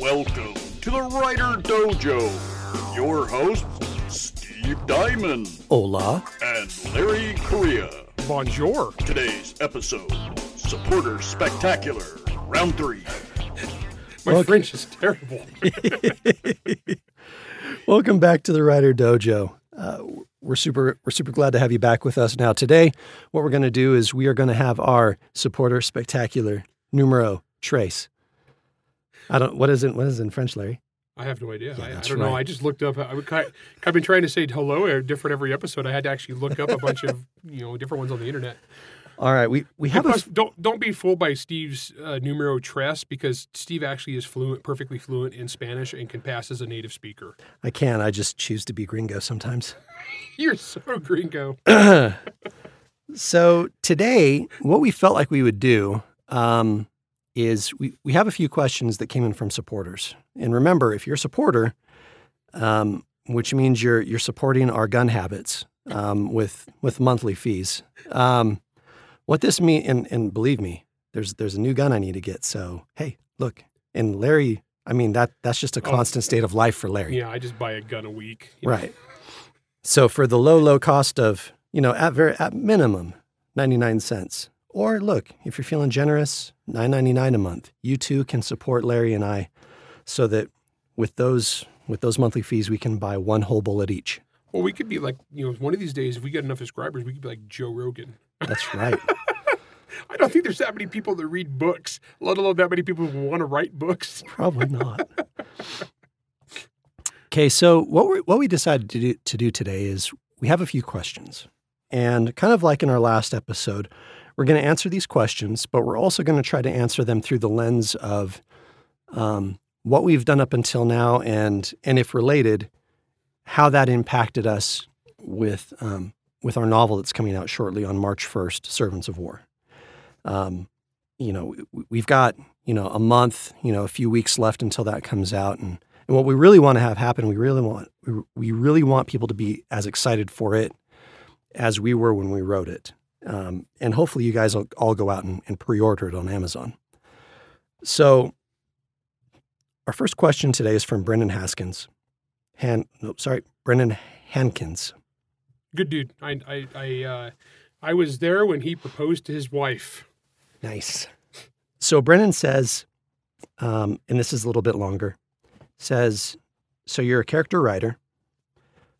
Welcome to the Writer Dojo. Your hosts, Steve Diamond Hola. and Larry Correia. Bonjour. Today's episode, Supporter Spectacular, Round 3. My Okay. French is terrible. Welcome back to the Writer Dojo. Uh, we're super we're super glad to have you back with us now. Today, what we're going to do is we are going to have our supporter spectacular numero trace. I don't what is it what is it in French, Larry? I have no idea. I, I don't know. I just looked up. I, would- I've been trying to say hello uh, different every episode. I had to actually look up a bunch of you know different ones on the internet. All right, we we have And a don't don't be fooled by Steve's uh, numero tres because Steve actually is fluent, perfectly fluent in Spanish and can pass as a native speaker. I can I just choose to be gringo sometimes. You're so gringo. So today, what we felt like we would do um, is we, we have a few questions that came in from supporters. And remember, if you're a supporter, um, which means you're you're supporting our gun habits um, with with monthly fees. Um, what this mean, and, and believe me, there's there's a new gun I need to get. So hey, look, and Larry, I mean that that's just a Oh. constant state of life for Larry. Yeah, I just buy a gun a week. know. Right. So for the low, low cost of, you know, at very at minimum, 99 cents. Or look, if you're feeling generous, 9.99 a month. You too can support Larry and I so that with those with those monthly fees we can buy one whole bullet each. Well, we could be like you know one of these days if we get enough subscribers, we could be like Joe Rogan. That's right. I don't think there's that many people that read books, let alone that many people who want to write books. Probably not. Okay, so what we what we decided to do, to do today is we have a few questions, and kind of like in our last episode, we're going to answer these questions, but we're also going to try to answer them through the lens of um, what we've done up until now, and and if related, how that impacted us with um, with our novel that's coming out shortly on March first, Servants of War. Um, you know, we- we've got you know a month, you know, a few weeks left until that comes out, and and what we really want to have happen, we really want we really want people to be as excited for it as we were when we wrote it, um, and hopefully you guys will all go out and, and pre-order it on Amazon. So, our first question today is from Brendan Haskins. Han, no, sorry, Brendan Hankins. Good dude. I I I uh, I was there when he proposed to his wife. Nice. So Brennan says, um, and this is a little bit longer, says, so you're a character writer,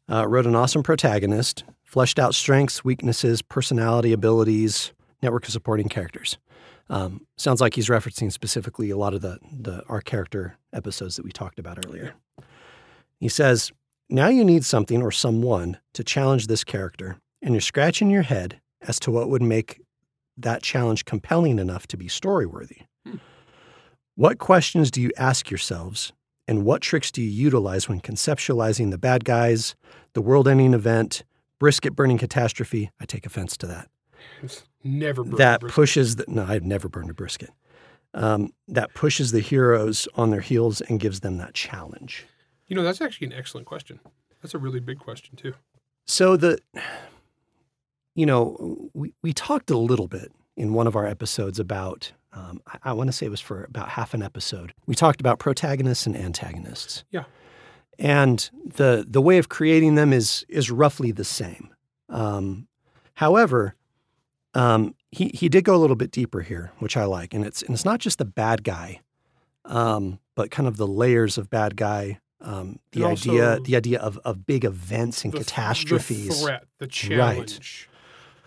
uh, wrote an awesome protagonist, fleshed out strengths, weaknesses, personality, abilities, network of supporting characters. Um, sounds like he's referencing specifically a lot of the, the our character episodes that we talked about earlier. He says, now you need something or someone to challenge this character, and you're scratching your head as to what would make that challenge compelling enough to be story worthy? What questions do you ask yourselves, and what tricks do you utilize when conceptualizing the bad guys, the world ending event, brisket burning catastrophe? I take offense to that. It's never burned that pushes the, no, I've never burned a brisket. Um, that pushes the heroes on their heels and gives them that challenge. You know, that's actually an excellent question. That's a really big question too. So the, you know, we, we talked a little bit in one of our episodes about, um, I, I want to say it was for about half an episode. We talked about protagonists and antagonists. Yeah. And the the way of creating them is is roughly the same. Um, however, um, he he did go a little bit deeper here, which I like, and it's and it's not just the bad guy, um, but kind of the layers of bad guy. Um, the And idea the idea of, of big events and The catastrophes. the threat, the challenge.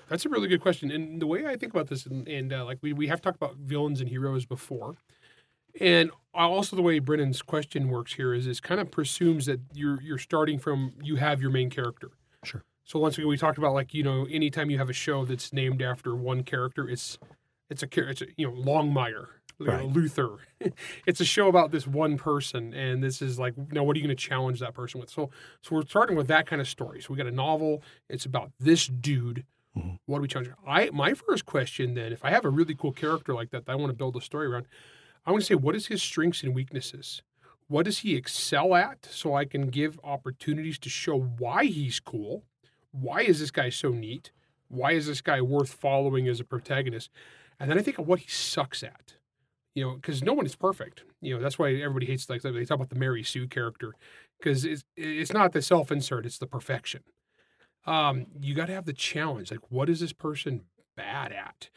That's a really good question. And the way I think about this, and, and uh, like we, we have talked about villains and heroes before, and also the way Brennan's question works here is is kind of presumes that you're you're starting from you have your main character. Sure. So once again, we talked about like you know anytime you have a show that's named after one character, it's it's a char- it's a, you know Longmire, Right. Luther. it's a show about this one person, and this is like now what are you going to challenge that person with? So so we're starting with that kind of story. So we got a novel. It's about this dude. Mhm. What do we challenge? I my first question then, if I have a really cool character like that, that I want to build a story around. I want to say what is his strengths and weaknesses. What does he excel at? So I can give opportunities to show why he's cool. Why is this guy so neat? Why is this guy worth following as a protagonist? And then I think of what he sucks at. You know, because no one is perfect. You know, that's why everybody hates like they talk about the Mary Sue character because it's it's not the self insert; it's the perfection. Um, you got to have the challenge. Like, what is this person bad at?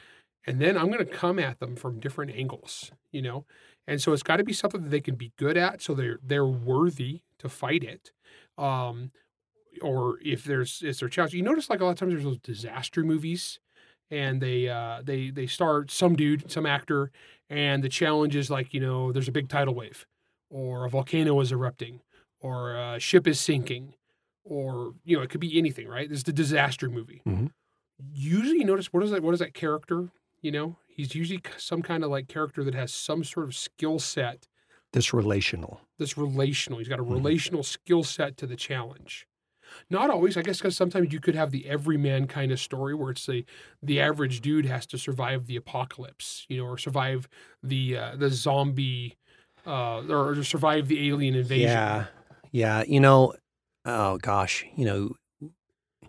And then I'm going to come at them from different angles. You know, and so it's got to be something that they can be good at, so they're they're worthy to fight it. Um, or if there's is there a challenge, you notice like a lot of times there's those disaster movies, and they uh, they they start some dude, some actor, and the challenge is like you know there's a big tidal wave, or a volcano is erupting, or a ship is sinking, or you know it could be anything, right? This is the disaster movie. Mhm. Usually, you notice what is that? What is that character? You know, he's usually some kind of like character that has some sort of skill set This relational. This relational. He's got a Mhm. relational skill set to the challenge. Not always, I guess, because sometimes you could have the everyman kind of story where it's the the average dude has to survive the apocalypse, you know, or survive the uh, the zombie, uh, or survive the alien invasion. Yeah. Yeah. You know, oh gosh, you know,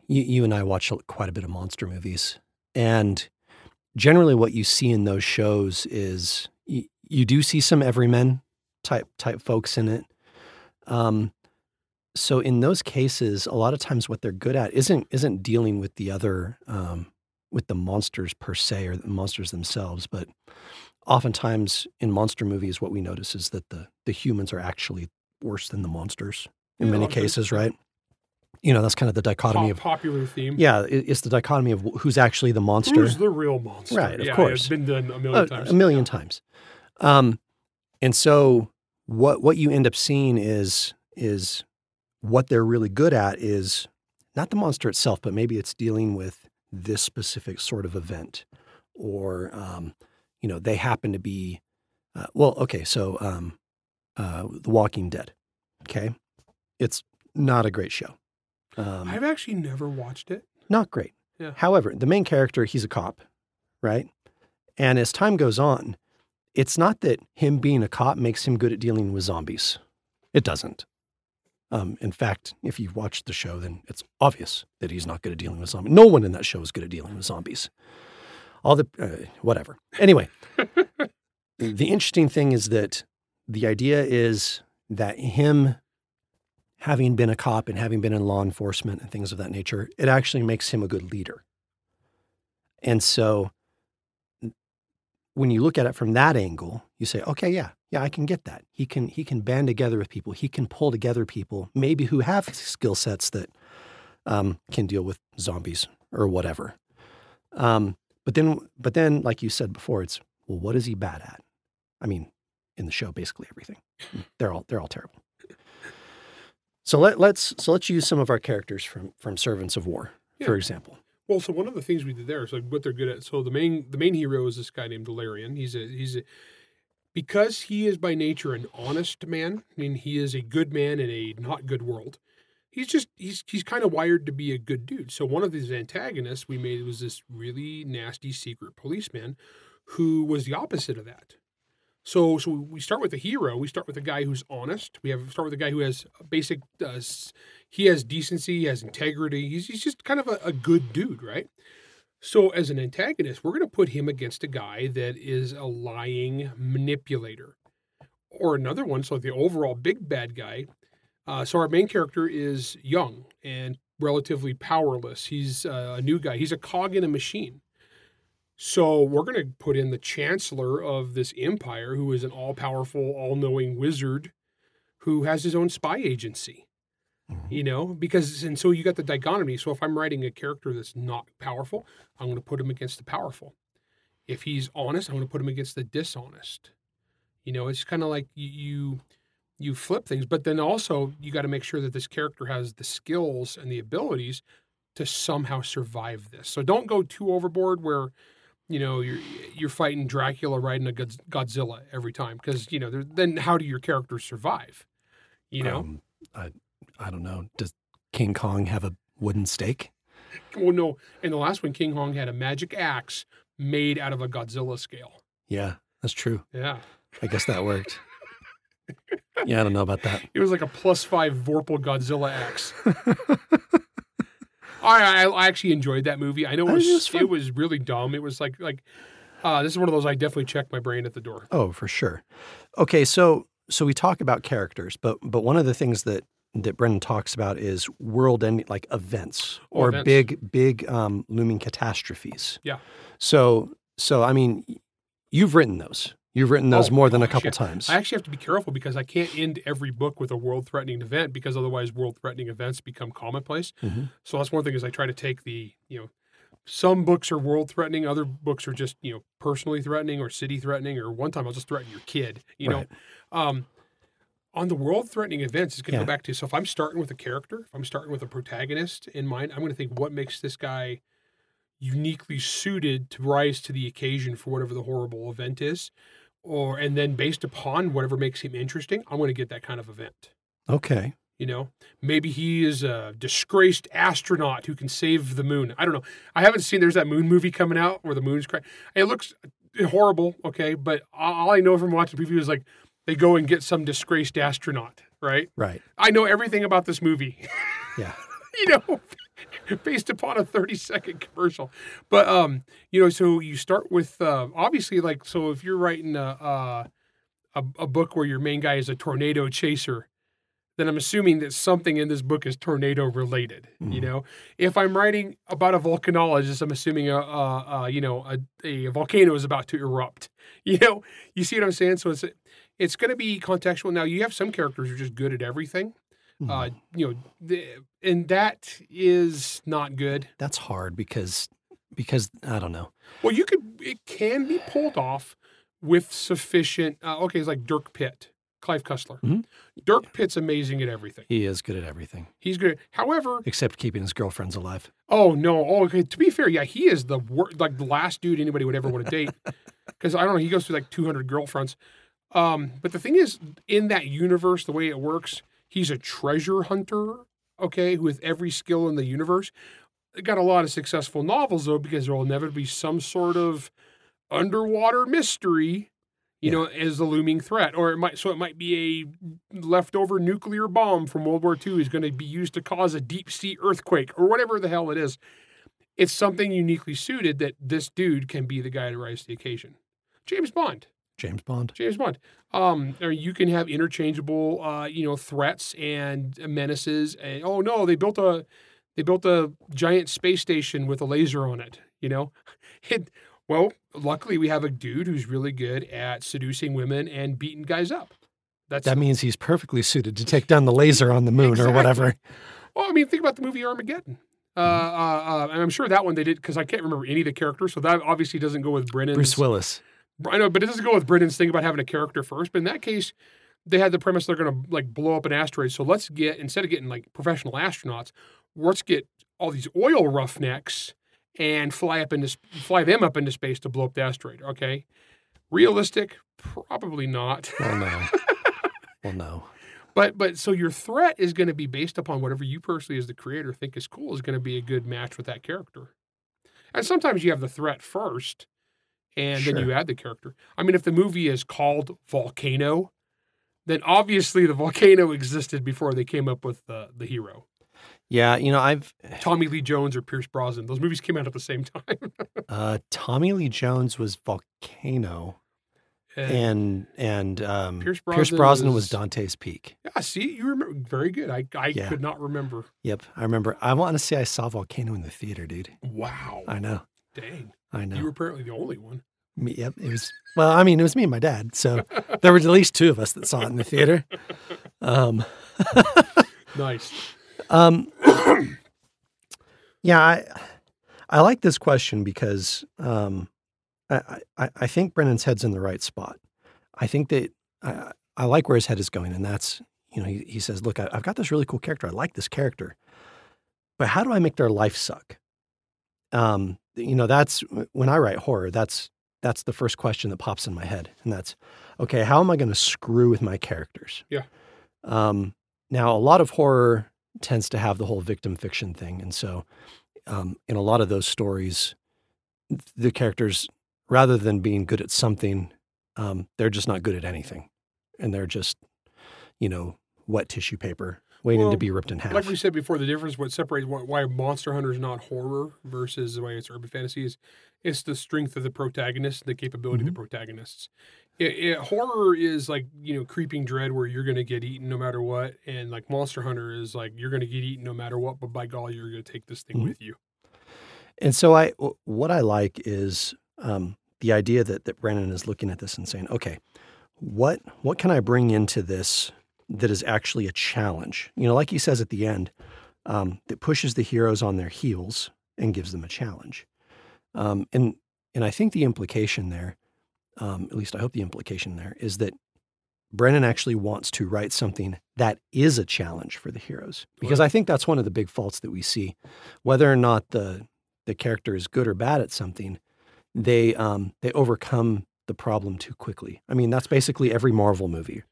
you, you and I watch quite a bit of monster movies. And generally what you see in those shows is you, you do see some everymen type type folks in it. Um, so in those cases, a lot of times what they're good at isn't isn't dealing with the other um, with the monsters per se or the monsters themselves, but oftentimes in monster movies, what we notice is that the the humans are actually worse than the monsters in Yeah, many cases, right? You know, that's kind of the dichotomy Pop- of popular theme. yeah, it- it's the dichotomy of who's actually the monster. Who's the real monster? Right, of yeah, course. It's been done a million a, times. a million times. Um, and so what what you end up seeing is is what they're really good at is not the monster itself, but maybe it's dealing with this specific sort of event, or um, you know they happen to be uh, well. Okay, so um, uh, The Walking Dead. Okay, it's not a great show. Um, I've actually never watched it. not great. Yeah. However, the main character, he's a cop, right? And as time goes on, it's not that him being a cop makes him good at dealing with zombies. It doesn't. Um, in fact, if you've watched the show, then it's obvious that he's not good at dealing with zombies. No one in that show is good at dealing with zombies. All the uh, whatever. Anyway, the interesting thing is that the idea is that him having been a cop and having been in law enforcement and things of that nature, it actually makes him a good leader. And so when you look at it from that angle, you say, okay, yeah, yeah, I can get that. He can he can band together with people. He can pull together people, maybe who have skill sets that um, can deal with zombies or whatever. Um, but then, but then, like you said before, it's well, what is he bad at? I mean, in the show, basically everything. They're all they're all terrible. So let, let's so let's use some of our characters from from Servants of War, for example. Well, so one of the things we did there is like what they're good at. So the main the main hero is this guy named Valerian. He's a he's a because he is by nature an honest man. I mean, he is a good man in a not good world. He's just he's he's kind of wired to be a good dude. So one of his antagonists we made was this really nasty secret policeman who was the opposite of that. So so we start with the hero. We start with a guy who's honest. We have start with a guy who has basic uh, he has decency, he has integrity. He's, he's just kind of a, a good dude, right? So, as an antagonist, we're going to put him against a guy that is a lying manipulator. Or another one, so the overall big bad guy. Uh, so, our main character is young and relatively powerless. He's uh, a new guy, he's a cog in a machine. So, we're going to put in the chancellor of this empire, who is an all powerful, all knowing wizard who has his own spy agency mm-hmm. you know because and so you got the dichotomy. So if i'm writing a character that's not powerful i'm going to put him against the powerful. If he's honest i'm going to put him against the dishonest. You know it's kind of like you, you you flip things but then also you got to make sure that this character has the skills and the abilities to somehow survive this. So don't go too overboard where you know you're you're fighting dracula riding a godzilla every time because you know then how do your characters survive you know Um, I, I don't know. Does King Kong have a wooden stake? Well, no. In the last one, King Kong had a magic axe made out of a Godzilla scale. Yeah, that's true. Yeah. I guess that worked. yeah, I don't know about that. It was like a plus five Vorpal Godzilla axe. I, I actually enjoyed that movie. I know it was, it was it was really dumb. It was like like Uh, this is one of those I definitely check my brain at the door. Oh, for sure. Okay, so so we talk about characters, but but one of the things that that Brendan talks about is world ending like events Oh, or events. big big um, looming catastrophes. Yeah. So so I mean, you've written those. You've written those Oh, more than a couple yeah. times. I actually have to be careful because I can't end every book with a world-threatening event because otherwise, world-threatening events become commonplace. Mhm. So that's one thing is I try to take the you know, some books are world-threatening, other books are just you know personally threatening or city-threatening, or one time I'll just threaten your kid. You Right. know, um, on the world-threatening events, it's going to Yeah. go back to so if I'm starting with a character, if I'm starting with a protagonist in mind, I'm going to think what makes this guy uniquely suited to rise to the occasion for whatever the horrible event is or and then based upon whatever makes him interesting i'm going to get that kind of event okay. you know maybe he is a disgraced astronaut who can save the moon i don't know i haven't seen there's that moon movie coming out where the moon's cra- it looks horrible okay but all i know from watching the preview is like they go and get some disgraced astronaut right Right. i know everything about this movie Yeah. you know, based upon a 30 second commercial. But um, you know, so you start with uh, obviously like so if you're writing a, a a a book where your main guy is a tornado chaser, then I'm assuming that something in this book is tornado related. You Mhm. know, if I'm writing about a volcanologist, I'm assuming a, a, a you know a, a volcano is about to erupt. You know, you see what I'm saying? So it's it's going to be contextual. Now you have some characters who are just good at everything Mhm. uh, you know, the, and that is not good. That's hard because because I don't know. Well, you could, it can be pulled off with sufficient. Uh, okay, it's like Dirk Pitt, Clive Cussler. Mhm. Dirk Pitt's amazing at everything. He is good at everything He's good. However, except keeping his girlfriends alive. oh no, oh okay. To be fair, yeah, he is the wor- like the last dude anybody would ever want to date. Because I don't know, he goes through like 200 girlfriends. Um, but the thing is, in that universe, the way it works, he's a treasure hunter. Okay, with every skill in the universe. Got a lot of successful novels though, because there will never be some sort of underwater mystery. You Yeah. know, as the looming threat, or it might so it might be a leftover nuclear bomb from World War II is going to be used to cause a deep sea earthquake or whatever the hell it is. It's something uniquely suited that this dude can be the guy to rise to the occasion. James Bond. James Bond. James Bond. Um, you can have interchangeable, uh, you know, threats and menaces. And oh no, they built a, they built a giant space station with a laser on it. You know, it. Well, luckily we have a dude who's really good at seducing women and beating guys up. That's That means he's perfectly suited to take down the laser on the moon Exactly. or whatever. Well, I mean, think about the movie Armageddon. Uh, Mm-hmm. uh, uh, and I'm sure that one they did because I can't remember any of the characters. So that obviously doesn't go with Brennan's. Bruce Willis. I know, but it doesn't go with Brennan's thing about having a character first. But in that case, they had the premise they're going to like blow up an asteroid. So let's get instead of getting like professional astronauts, let's get all these oil roughnecks and fly up into fly them up into space to blow up the asteroid. Okay, realistic, probably not. Well, no. well, no. But but so your threat is going to be based upon whatever you personally, as the creator, think is cool is going to be a good match with that character. And sometimes you have the threat first, and then you add the character. I mean, if the movie is called Volcano, then obviously the volcano existed before they came up with the the hero, Yeah, you know, I've Tommy Lee Jones or Pierce Brosnan. Those movies came out at the same time. uh, Tommy Lee Jones was Volcano, and and um, Pierce Pierce Brosnan Brosnan was- was Dante's Peak. yeah, see, you remember very good. I I Yeah. could not remember. Yep, I remember. I want to say I saw Volcano in the theater, dude. Wow, I know, dang, I know. you were apparently the only one. Me, yep, it was. Well, I mean, it was me and my dad, so there was at least two of us that saw it in the theater. Um, Nice. um, yeah, I, I like this question because um, I, I, I think Brennan's head's in the right spot. I think that I, I like where his head is going, and that's you know he, he says, look, I, I've got this really cool character. I like this character, but how do I make their life suck? Um, you know, that's when I write horror. That's that's the first question that pops in my head, and that's okay. How am I going to screw with my characters? Yeah. Um, now, a lot of horror tends to have the whole victim fiction thing, and so um, in a lot of those stories, the characters, rather than being good at something, um, they're just not good at anything, and they're just, you know, wet tissue paper waiting Well, to be ripped in half. Like we said before, the difference, what separates wh- why Monster Hunter is not horror versus why it's urban fantasy is, It's the strength of the protagonist, the capability Mm-hmm. of the protagonists. It, it, horror is like you know creeping dread where you're going to get eaten no matter what, and like Monster Hunter is like you're going to get eaten no matter what. But by golly, you're going to take this thing Mhm. with you. And so I, what I like is um, the idea that that Brandon is looking at this and saying, okay, what what can I bring into this that is actually a challenge? You know, like he says at the end, um, that pushes the heroes on their heels and gives them a challenge. Um, and and I think the implication there, um, at least I hope the implication there is that Brennan actually wants to write something that is a challenge for the heroes because I think that's one of the big faults that we see, whether or not the the character is good or bad at something, they um, they overcome the problem too quickly. I mean, that's basically every Marvel movie.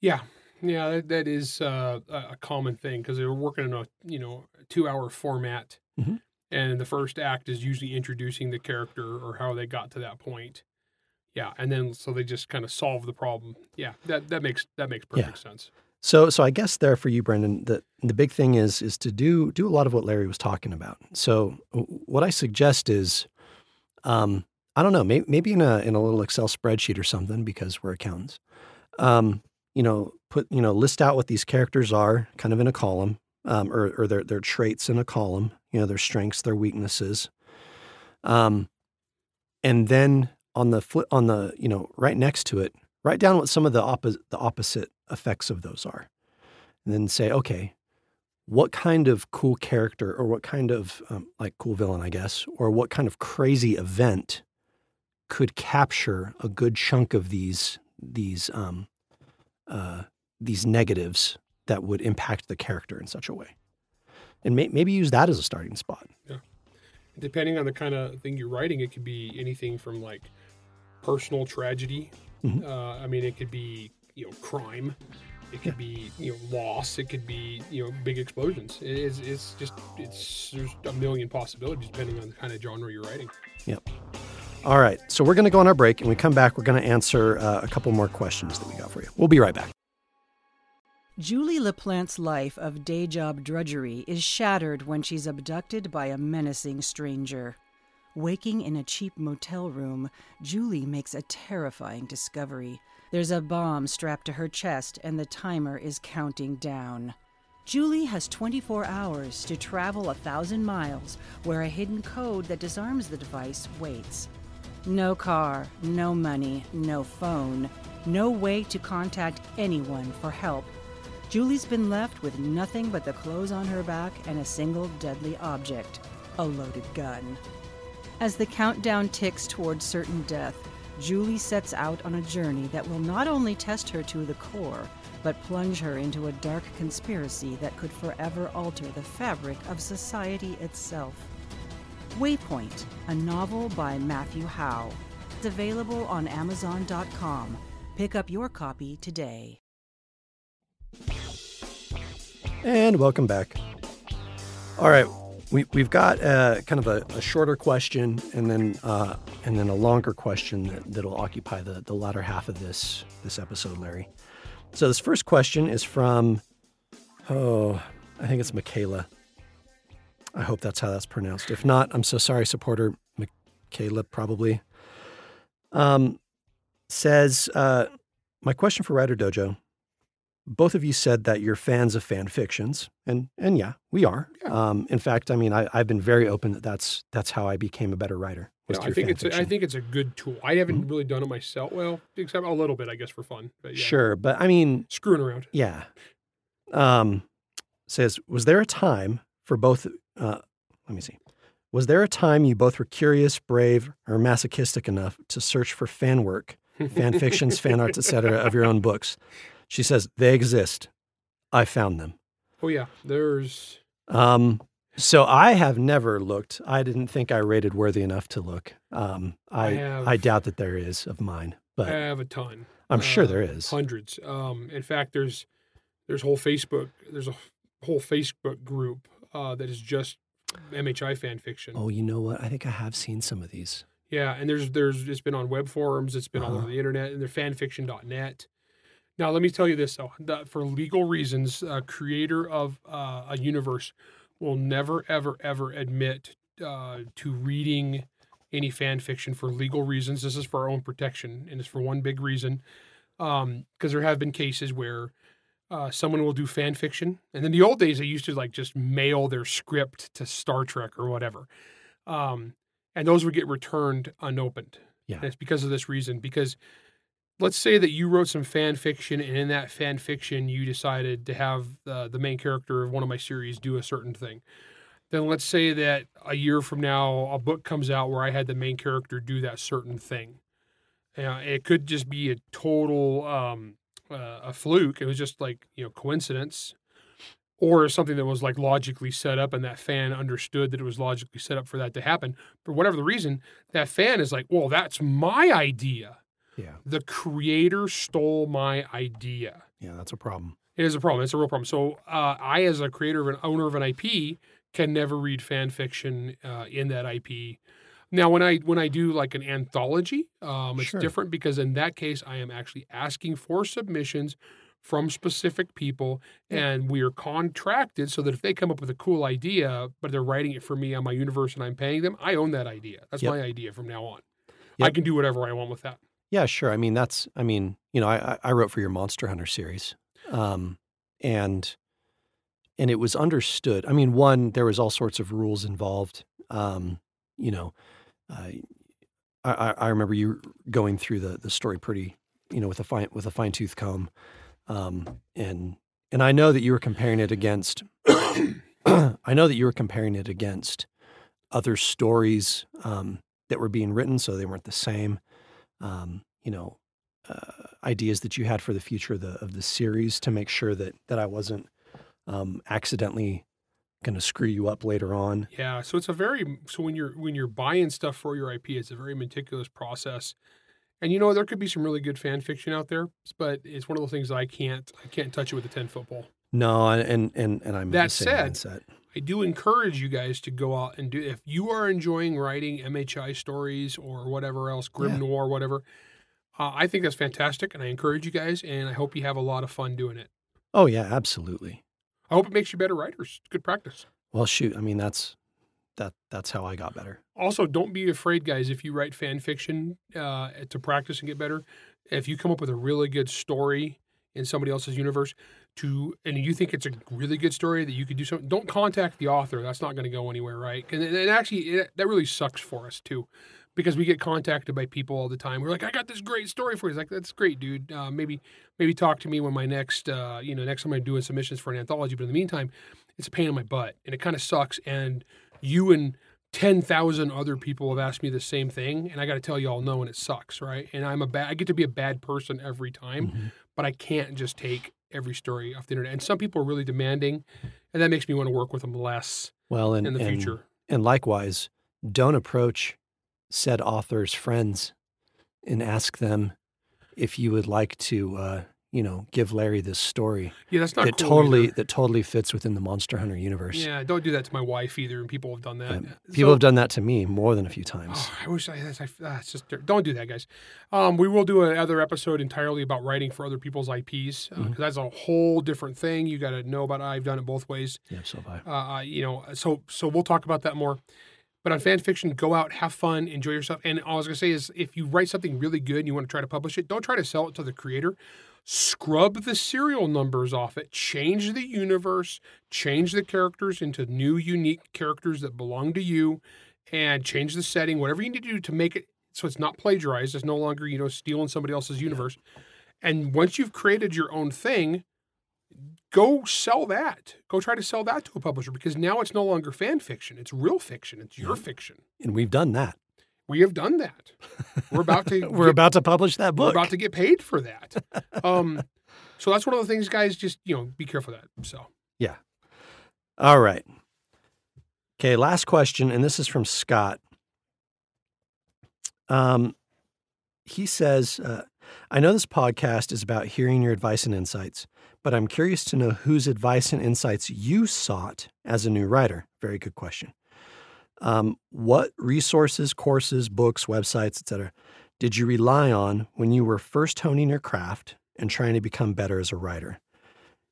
Yeah, yeah, that, that is uh, a common thing because they were working in a you know two hour format, Mhm. and the first act is usually introducing the character or how they got to that point. Yeah, and then so they just kind of solve the problem. Yeah, that that makes that makes Yeah. perfect sense. So, so I guess there for you, Brendan, the the big thing is is to do do a lot of what Larry was talking about. So, what I suggest is, um, I don't know, maybe, maybe in a in a little Excel spreadsheet or something because we're accountants. Um, you know, put you know list out what these characters are, kind of in a column, um, or or their their traits in a column. You know, their strengths, their weaknesses. Um, and then on the flip, on the you know right next to it, write down what some of the opposite the opposite effects of those are, and then say, okay, what kind of cool character or what kind of um, like cool villain, I guess, or what kind of crazy event could capture a good chunk of these these um, uh, these negatives that would impact the character in such a way, and may, maybe use that as a starting spot. Yeah, depending on the kind of thing you're writing, it could be anything from like personal tragedy. Mhm. Uh, I mean, it could be you know crime. It could be you know loss. It could be you know big explosions. It is it's just it's there's a million possibilities depending on the kind of genre you're writing. All right, so we're going to go on our break, and we come back. We're going to answer uh, a couple more questions that we got for you. We'll be right back. Julie LaPlante's life of day job drudgery is shattered when she's abducted by a menacing stranger. Waking in a cheap motel room, Julie makes a terrifying discovery. There's a bomb strapped to her chest, and the timer is counting down. Julie has 24 hours to travel a thousand miles where a hidden code that disarms the device waits. No car, no money, no phone, no way to contact anyone for help. Julie's been left with nothing but the clothes on her back and a single deadly object a loaded gun. As the countdown ticks towards certain death, Julie sets out on a journey that will not only test her to the core, but plunge her into a dark conspiracy that could forever alter the fabric of society itself. Waypoint, a novel by Matthew Howe. It's available on Amazon.com. Pick up your copy today. And welcome back. All right, we, we've got uh, kind of a, a shorter question and then uh, and then a longer question that, that'll occupy the, the latter half of this this episode, Larry. So this first question is from oh, I think it's Michaela. I hope that's how that's pronounced. If not, I'm so sorry, supporter Michaela probably. Um, says uh, my question for Writer Dojo both of you said that you're fans of fan fictions, and and yeah, we are. Yeah. Um, in fact, I mean, I, I've been very open that that's that's how I became a better writer. You I think it's a, I think it's a good tool. I haven't really done it myself. Well, except a little bit, I guess, for fun. But yeah, sure, but I mean, screwing around. yeah. Um, says, was there a time for both? Uh, let me see. Was there a time you both were curious, brave, or masochistic enough to search for fan work, fan fictions, fan arts, etc., of your own books? She says they exist. I found them. Oh yeah, there's Um, so I have never looked. I didn't think I rated worthy enough to look. Um, I I I, doubt that there is of mine, but I have a ton. I'm sure Uh, there is. hundreds. Um, in fact, there's there's whole Facebook there's a whole Facebook group uh, that is just MHI fan fiction. Oh, you know what? I think I have seen some of these. Yeah, and there's there's it's been on web forums, it's been all Uh-huh. over the internet, and they're fanfiction.net. Now, let me tell you this though: that for legal reasons, a creator of uh, a universe will never, ever, ever admit uh, to reading any fan fiction for legal reasons. This is for our own protection, and it's for one big reason. Because there have been cases where uh, someone will do fan fiction, and in the old days they used to like just mail their script to Star Trek or whatever, um, and those would get returned unopened. Yeah. And it's because of this reason. Because let's say that you wrote some fan fiction, and in that fan fiction you decided to have uh, the main character of one of my series do a certain thing. Then let's say that a year from now a book comes out where I had the main character do that certain thing. Uh, it could just be a total um, uh, a fluke. It was just like you know coincidence, or something that was like logically set up, and that fan understood that it was logically set up for that to happen. For whatever the reason, that fan is like, "Well, that's my idea. Yeah. The creator stole my idea." Yeah, that's a problem. It is a problem. It's a real problem. So uh, I, as a creator of an owner of an IP, can never read fan fiction uh, in that IP. Now, when I when I do like an anthology, um, it's Sure. different because in that case, I am actually asking for submissions from specific people, Yeah. and we are contracted so that if they come up with a cool idea, but they're writing it for me on my universe and I'm paying them, I own that idea. That's Yep. my idea from now on. I can do whatever I want with that. Yeah, sure. I mean, that's. I mean, you know, I I- I wrote for your Monster Hunter series, um, and and it was understood. I mean, one, there was all sorts of rules involved. Um, you know, uh, I I remember you going through the the story pretty, you know, with a fine with a fine tooth comb, um, and and I know that you were comparing it against. I know that you were comparing it against other stories um, that were being written, so they weren't the same um, you know, uh, ideas that you had for the future of the of the series to make sure that that I wasn't um, accidentally going to screw you up later on. Yeah, so it's a very so when you're when you're buying stuff for your IP, it's a very meticulous process. And you know there could be some really good fan fiction out there, but it's one of those things I can't I can't touch it with a ten foot pole. No, and and and I'm That said, mindset. I do encourage you guys to go out and do if you are enjoying writing MHI stories or whatever else, grim Yeah. noir, whatever. Uh, I think that's fantastic, and I encourage you guys, and I hope you have a lot of fun doing it. Oh yeah, absolutely. I hope it makes you better writers. It's good practice. Well, shoot, I mean that's that that's how I got better. Also, don't be afraid, guys. If you write fan fiction uh, to practice and get better, if you come up with a really good story in somebody else's universe, to and you think it's a really good story that you could do something, don't contact the author. That's not going to go anywhere, right? And, and actually, it, that really sucks for us too, because we get contacted by people all the time. We're like, "I got this great story for you." It's like, "That's great, dude. Uh, maybe maybe talk to me when my next uh, you know next time I'm doing submissions for an anthology." But in the meantime, it's a pain in my butt, and it kind of sucks. And you and 10,000 other people have asked me the same thing and I got to tell you all no and it sucks, right? And I'm a bad I get to be a bad person every time, Mhm. but I can't just take every story off the internet. And some people are really demanding and that makes me want to work with them less Well, and in the and, future. and likewise, don't approach said author's friends and ask them if you would like to, uh, you know, give Larry this story Yeah, that's not that cool totally either. that totally fits within the Monster Hunter universe. Yeah, don't do that to my wife either and people have done that. Um, So- people have done that to me more than a few times. Oh, I wish I, that's, I that's just don't do that, guys. Um, we will do another episode entirely about writing for other people's IPs because Mhm. that's a whole different thing. You got to know about. it. I've done it both ways. Yeah, so have I. uh, you know, so so we'll talk about that more. But on fan fiction, go out, have fun, enjoy yourself. And all I was gonna say is, if you write something really good and you want to try to publish it, don't try to sell it to the creator. Scrub the serial numbers off it. Change the universe. Change the characters into new, unique characters that belong to you, and change the setting. Whatever you need to do to make it so it's not plagiarized. It's no longer you know stealing somebody else's universe. And once you've created your own thing, go sell that. Go try to sell that to a publisher because now it's no longer fan fiction. It's real fiction. It's your Yeah. fiction. And we've done that. We have done that. We're about to We're get, about to publish that book. we're about to get paid for that. Um, so that's one of the things, guys. Just you know, be careful of that. So Yeah. All right. Okay, last question, and this is from Scott. Um, he says, uh, I know this podcast is about hearing your advice and insights, but I'm curious to know whose advice and insights you sought as a new writer. Very good question. Um, what resources, courses, books, websites, etc., did you rely on when you were first honing your craft and trying to become better as a writer?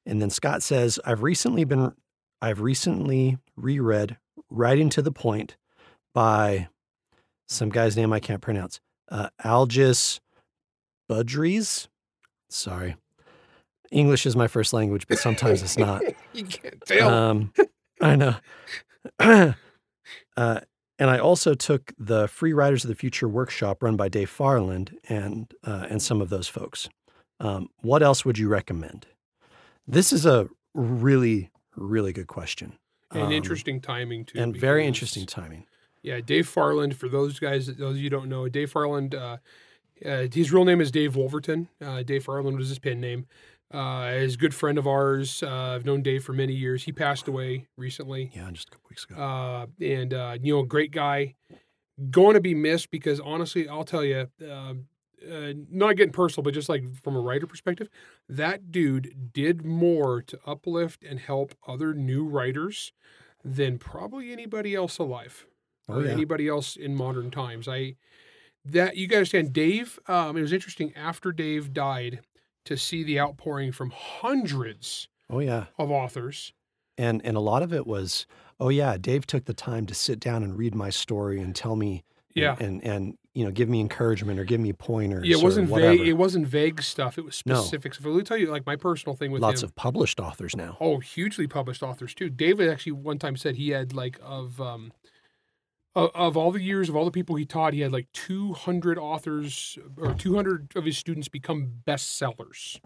And then Scott says, I've recently been I've recently reread Writing to the Point by some guy's name I can't pronounce. Uh, Algis Budrys. Sorry. English is my first language, but sometimes it's not. you can't tell. Um, I know. uh, and I also took the Free Riders of the Future workshop run by Dave Farland and uh, and some of those folks. Um, what else would you recommend? This is a really really good question and um, interesting timing too. and very interesting timing. Yeah, Dave Farland. For those guys, those of you who don't know, Dave Farland. Uh, uh, his real name is Dave Wolverton. Uh, Dave Farland was his pen name. Uh, is a good friend of ours. Uh, I've known Dave for many years. He passed away recently. Yeah, just a couple weeks ago. uh, and uh, you know, great guy. Going to be missed because honestly, I'll tell you, uh, uh, not getting personal, but just like from a writer perspective, that dude did more to uplift and help other new writers than probably anybody else alive Oh, or yeah. anybody else in modern times. I that you got to understand, Dave. Um, it was interesting after Dave died to see the outpouring from hundreds oh yeah, of authors. and and a lot of it was, oh yeah, Dave took the time to sit down and read my story and tell me, Yeah. and and, you know, give me encouragement or give me pointers. Yeah, it wasn't vague. It wasn't vague stuff. It was No. specifics. If I will tell you, like my personal thing with Lots him. of published authors now. oh, hugely published authors too. David actually one time said he had like of um of, of all the years of all the people he taught, he had like two hundred authors or two hundred of his students become bestsellers.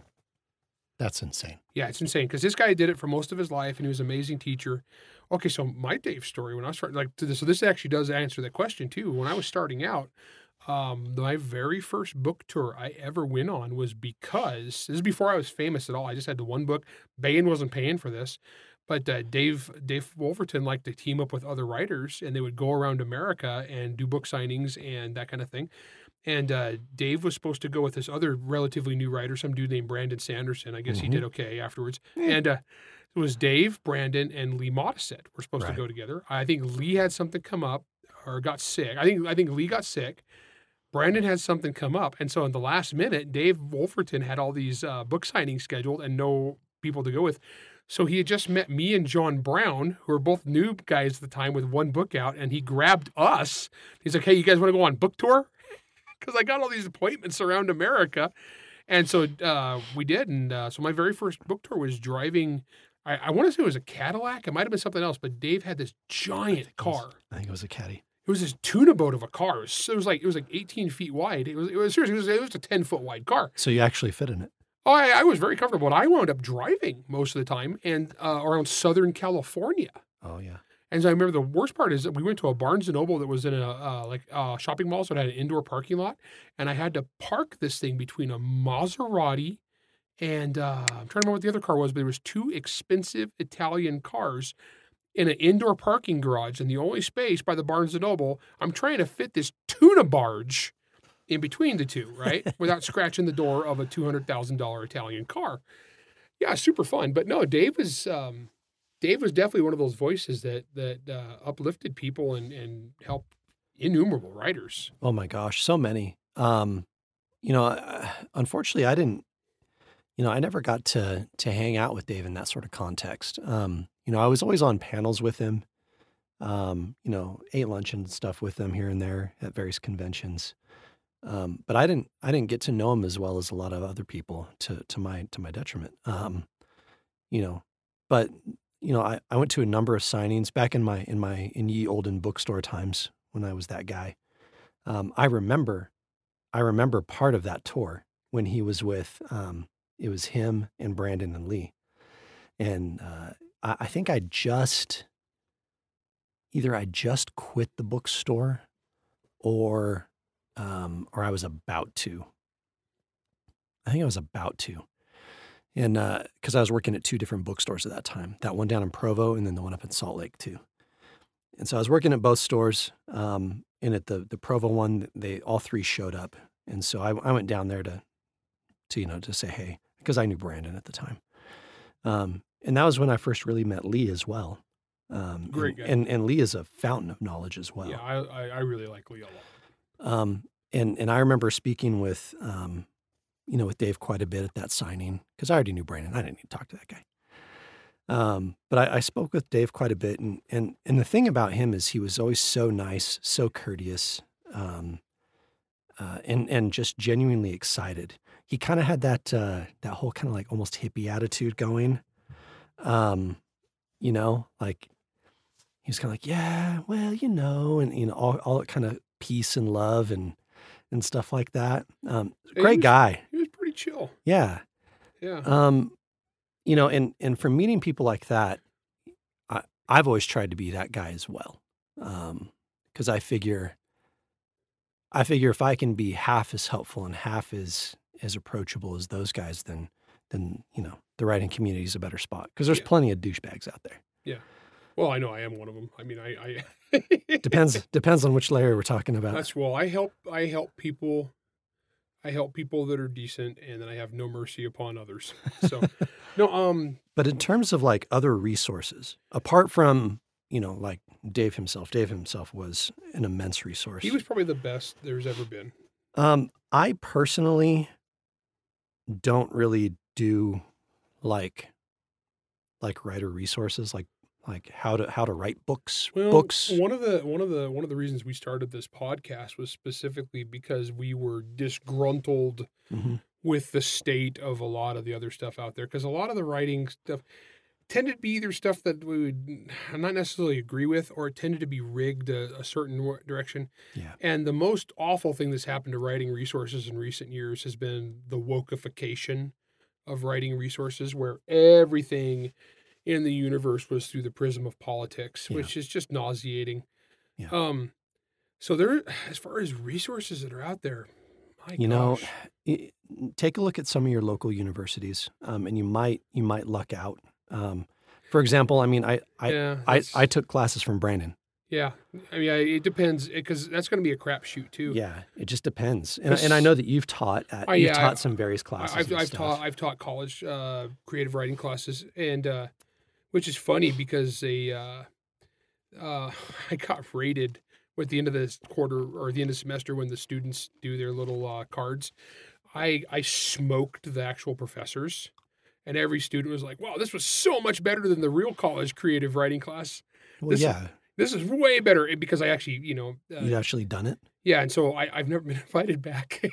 That's insane. Yeah, it's insane because this guy did it for most of his life, and he was an amazing teacher. Okay, so my Dave story when I was starting, like, to this, so this actually does answer that question too. When I was starting out, um, my very first book tour I ever went on was because this is before I was famous at all. I just had the one book. Baen wasn't paying for this, but uh, Dave Dave Wolverton liked to team up with other writers, and they would go around America and do book signings and that kind of thing. And uh, Dave was supposed to go with this other relatively new writer, some dude named Brandon Sanderson. I guess he Mhm. did okay afterwards. And uh, it was Dave, Brandon, and Lee Modesitt were supposed Right. to go together. I think Lee had something come up or got sick. I think I think Lee got sick. Brandon had something come up, and so in the last minute, Dave Wolverton had all these uh, book signings scheduled and no people to go with. So he had just met me and John Brown, who were both new guys at the time with one book out, and he grabbed us. He's like, "Hey, you guys want to go on book tour?" Because I got all these appointments around America, and so uh, we did. And uh, so my very first book tour was driving. I, I want to say it was a Cadillac. It might have been something else, but Dave had this giant car. I think it was a caddy. It was this tuna boat of a car. It was, it was like it was like 18 feet wide. It was it was seriously it was, it was a 10 foot wide car. So you actually fit in it. Oh, I, I was very comfortable. And I wound up driving most of the time and uh, around Southern California. Oh yeah. And so I remember the worst part is that we went to a Barnes and Noble that was in a uh, like uh, shopping mall, so it had an indoor parking lot, and I had to park this thing between a Maserati and uh, I'm trying to remember what the other car was, but there was two expensive Italian cars in an indoor parking garage, and the only space by the Barnes and Noble. I'm trying to fit this tuna barge in between the two, right, without scratching the door of a two hundred thousand dollar Italian car. Yeah, super fun. But no, Dave was. Um, Dave was definitely one of those voices that that uh, uplifted people and and helped innumerable writers. Oh my gosh, so many. Um, you know, unfortunately, I didn't. You know, I never got to to hang out with Dave in that sort of context. Um, you know, I was always on panels with him. Um, you know, ate lunch and stuff with him here and there at various conventions. Um, but I didn't I didn't get to know him as well as a lot of other people to to my to my detriment. Um, you know, but you know, I, I went to a number of signings back in my in my in ye olden bookstore times when I was that guy. Um, I remember, I remember part of that tour when he was with. Um, it was him and Brandon and Lee, and uh, I, I think I just either I just quit the bookstore, or um, or I was about to. I think I was about to, and because I was working at two different bookstores at that time, that one down in Provo and then the one up in Salt Lake too. And so I was working at both stores. Um, and at the the Provo one, they all three showed up, and so I, I went down there to, to you know, to say hey because I knew Brandon at the time. Um, and that was when I first really met Lee as well. Um, Great and, guy. and and Lee is a fountain of knowledge as well. Yeah, I I really like Lee a lot. Um, and and I remember speaking with um, you know, with Dave quite a bit at that signing because I already knew Brandon. I didn't need to talk to that guy. Um, but I, I spoke with Dave quite a bit, and and and the thing about him is he was always so nice, so courteous. um, uh, and and just genuinely excited. He kind of had that uh, that whole kind of like almost hippie attitude going. Um, you know, like he was kind of like, yeah, well, you know, and you know, all all kind of peace and love and and stuff like that. Um, he great was- guy, He was pretty chill. yeah. Yeah. Um, you know, and and from meeting people like that, I I've always tried to be that guy as well. Um, because I figure, I figure if I can be half as helpful and half as as approachable as those guys, then then you know the writing community is a better spot because there's Yeah. plenty of douchebags out there. Well, I know I am one of them. I mean, I, I Depends depends on which layer we're talking about. That's well, I help I help people I help people that are decent and then I have no mercy upon others. So no, um But in terms of like other resources, apart from you know like Dave himself, Dave himself was an immense resource. he was probably the best there's ever been. Um, I personally don't really do like like writer resources, like like how to how to write books. Well, books. one of the one of the one of the reasons we started this podcast was specifically because we were disgruntled Mhm. with the state of a lot of the other stuff out there because a lot of the writing stuff tended to be either stuff that we would not necessarily agree with or it tended to be rigged a, a certain direction Yeah. and the most awful thing that's happened to writing resources in recent years has been the wokeification of writing resources where everything in the universe was through the prism of politics Yeah. which is just nauseating Yeah. um so there as far as resources that are out there my You know, gosh. i- take a look at some of your local universities, um, and you might you might luck out. Um, for example, I mean, I I, yeah, I, I took classes from Brandon. yeah. I mean, I, it depends because that's going to be a crapshoot too. Yeah, it just depends. And, and I know that you've taught at Oh, you've yeah, I- taught some various classes. I- I've, I've taught I've taught college uh, creative writing classes, and uh, which is funny because they uh, uh, I got rated at the end of this quarter or the end of semester when the students do their little uh, cards. I I smoked the actual professors, and every student was like, "Wow, this was so much better than the real college creative writing class. Well, this- yeah, This is way better." because I actually, you know, uh, you'd actually done it. yeah, and so I, I've never been invited back.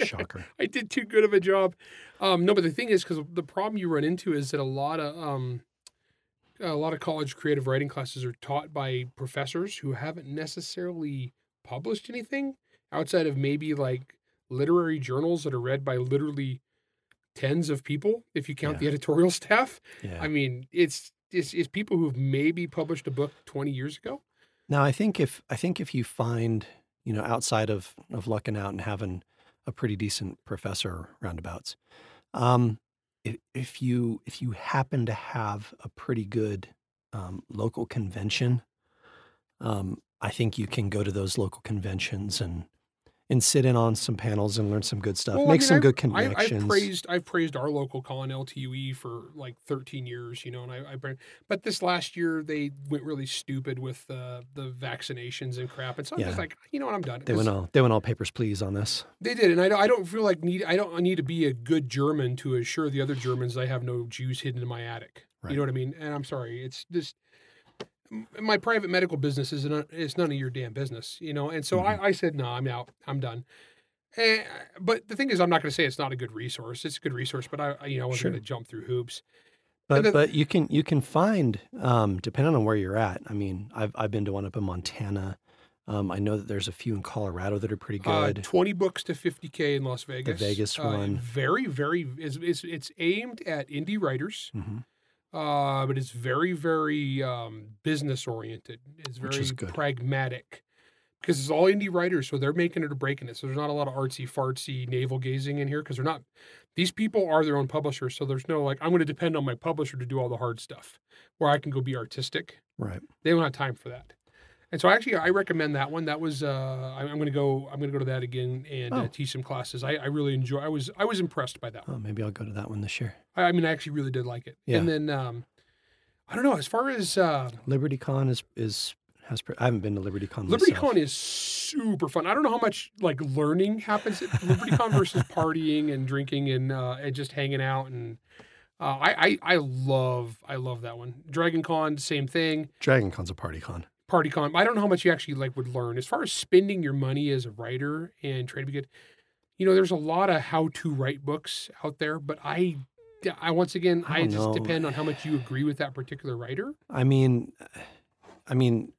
Shocker. I did too good of a job. Um, no, but the thing is, because the problem you run into is that a lot of um, a lot of college creative writing classes are taught by professors who haven't necessarily published anything outside of maybe like literary journals that are read by literally tens of people, if you count Yeah. the editorial staff. Yeah. I mean, it's it's, it's people who've maybe published a book twenty years ago. Now, I think if I think if you find, you know, outside of of lucking out and having a pretty decent professor roundabouts, um, if, if you if you happen to have a pretty good um, local convention, um, I think you can go to those local conventions and and sit in on some panels and learn some good stuff, Well, I make mean, some I've- good connections. I've praised I've praised our local con LTUE for like 13 years, you know, and I, I but this last year they went really stupid with uh, the vaccinations and crap, and so I'm just like, you know what, I'm done. they went all they went all papers please on this. They did, and I don't, I don't feel like need I don't need to be a good German to assure the other Germans I have no Jews hidden in my attic. Right. You know what I mean? And I'm sorry, it's just my private medical business is none, it's none of your damn business, you know. And so Mm-hmm. I, I said, no, I'm out, I'm done. Eh, but the thing is, I'm not going to say it's not a good resource. It's a good resource, but I, you know, I wasn't Sure. going to jump through hoops. But but you can you can find um, depending on where you're at. I mean, I've I've been to one up in Montana. Um, I know that there's a few in Colorado that are pretty Uh, good. 20 books to 50k in Las Vegas. The Vegas Uh, one. Very, very. It's, it's, it's aimed at indie writers. hmm uh, but it's very, very um, business oriented. It's very pragmatic because it's all indie writers, so they're making it or breaking it. So there's not a lot of artsy fartsy navel gazing in here because they're not. These people are their own publishers, so there's no like I'm going to depend on my publisher to do all the hard stuff, where I can go be artistic. Right. They don't have time for that. And so actually, I recommend that one. That was uh, I'm, I'm going to go. I'm going to go to that again and uh, Oh. teach some classes. I, I really enjoy. I was I was impressed by that. one. Oh, maybe I'll go to that one this year. I, I mean, I actually really did like it. Yeah. And then um, I don't know as far as uh, LibertyCon is is has. pre- I haven't been to Liberty LibertyCon. myself. LibertyCon is super fun. I don't know how much like learning happens at LibertyCon versus partying and drinking and uh, and just hanging out and uh, I, I I love I love that one. Dragon Con, same thing. Dragon Con's a party con. Party con. I don't know how much you actually like would learn as far as spending your money as a writer and trying to be good. You know, there's a lot of how to write books out there, but I, I once again, I I, just know. depend on how much you agree with that particular writer. I mean, I mean,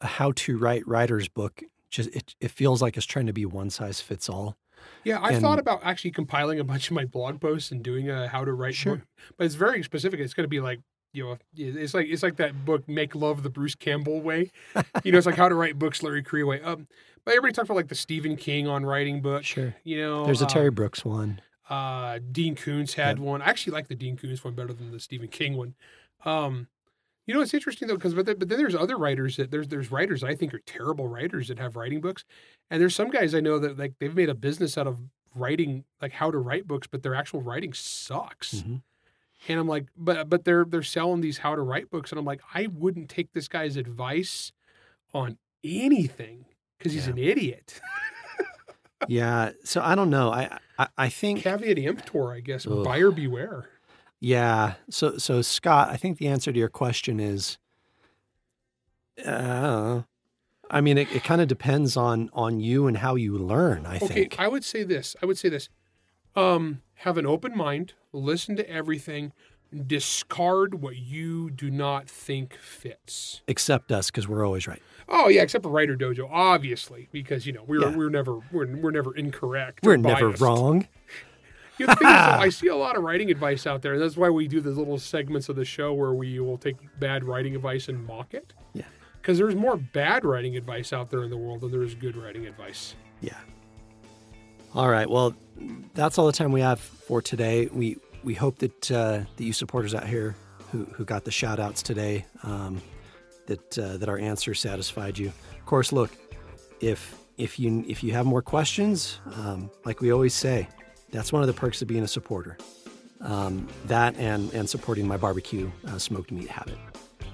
a how-to write writer's book just it, it feels like it's trying to be one size fits all. Yeah, I And- thought about actually compiling a bunch of my blog posts and doing a how to write Sure. book, but it's very specific. It's going to be like you know, it's like it's like that book "Make Love the Bruce Campbell Way." you know, it's like how to write books Larry Correia way. Um, but everybody talks about like the Stephen King on writing book. Sure. You know, There's a um, Terry Brooks one. Uh, Dean Koontz had one. I actually like the Dean Koontz one better than the Stephen King one. Um, you know, it's interesting though because but, then- but then there's other writers that there's there's writers I think are terrible writers that have writing books, and there's some guys I know that like they've made a business out of writing like how to write books, but their actual writing sucks. Mhm. And I'm like, but but they're they're selling these how to write books, and I'm like, I wouldn't take this guy's advice on anything because he's Yeah. an idiot. Yeah. So I don't know. I I, I think Caveat emptor, I guess. Ugh. Buyer beware. Yeah. So so Scott, I think the answer to your question is uh I mean it, it kind of depends on on you and how you learn, I Okay, think. I would say this. I would say this. Um, have an open mind, listen to everything, discard what you do not think fits. Except us cuz we're always right. Oh yeah, except for Writer Dojo, obviously, because you know we're Yeah. we're never we're, we're never incorrect. We're never wrong. You know, is, I see a lot of writing advice out there, and that's why we do the little segments of the show where we will take bad writing advice and mock it. Yeah. Because there's more bad writing advice out there in the world than there is good writing advice. Yeah. All right. Well, that's all the time we have for today. We we hope that uh, that you supporters out here who who got the shout outs today um, that uh, that our answer satisfied you. Of course, look if if you if you have more questions, um, like we always say, that's one of the perks of being a supporter. Um, that and and supporting my barbecue uh, smoked meat habit.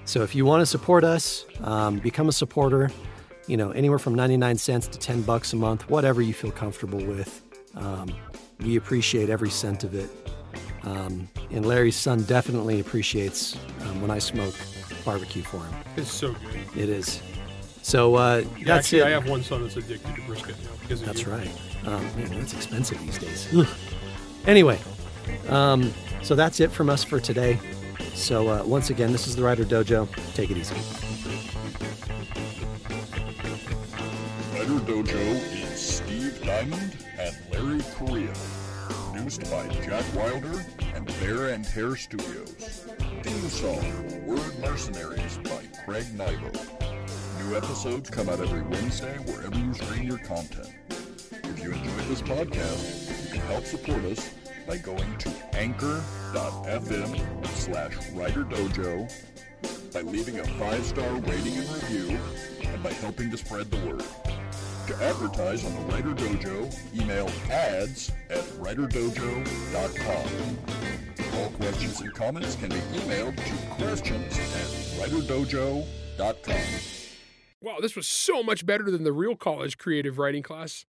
So if you want to support us, um, become a supporter. You know, anywhere from 99 cents to 10 bucks a month, whatever you feel comfortable with. Um, we appreciate every cent of it. Um, and Larry's son definitely appreciates um, when I smoke barbecue for him. It's so good. It is. So uh, Yeah, that's actually, it. I have one son that's addicted to brisket now because That's you. right. Um, man, that's expensive these days. Ugh. Anyway, um, so that's it from us for today. So uh, once again, this is the Writer Dojo. Take it easy. Dojo is Steve Diamond and Larry Correia. Produced by Jack Wilder and Bear and Hair Studios. Theme song Word Mercenaries by Craig Nybo. New episodes come out every Wednesday wherever you stream your content. If you enjoyed this podcast, you can help support us by going to anchor.fm slash writer dojo, by leaving a five-star rating and review, and by helping to spread the word. To advertise on the Writer Dojo, email ads at writerdojo.com. All questions and comments can be emailed to questions at writerdojo.com. Wow, this was so much better than the real college creative writing class.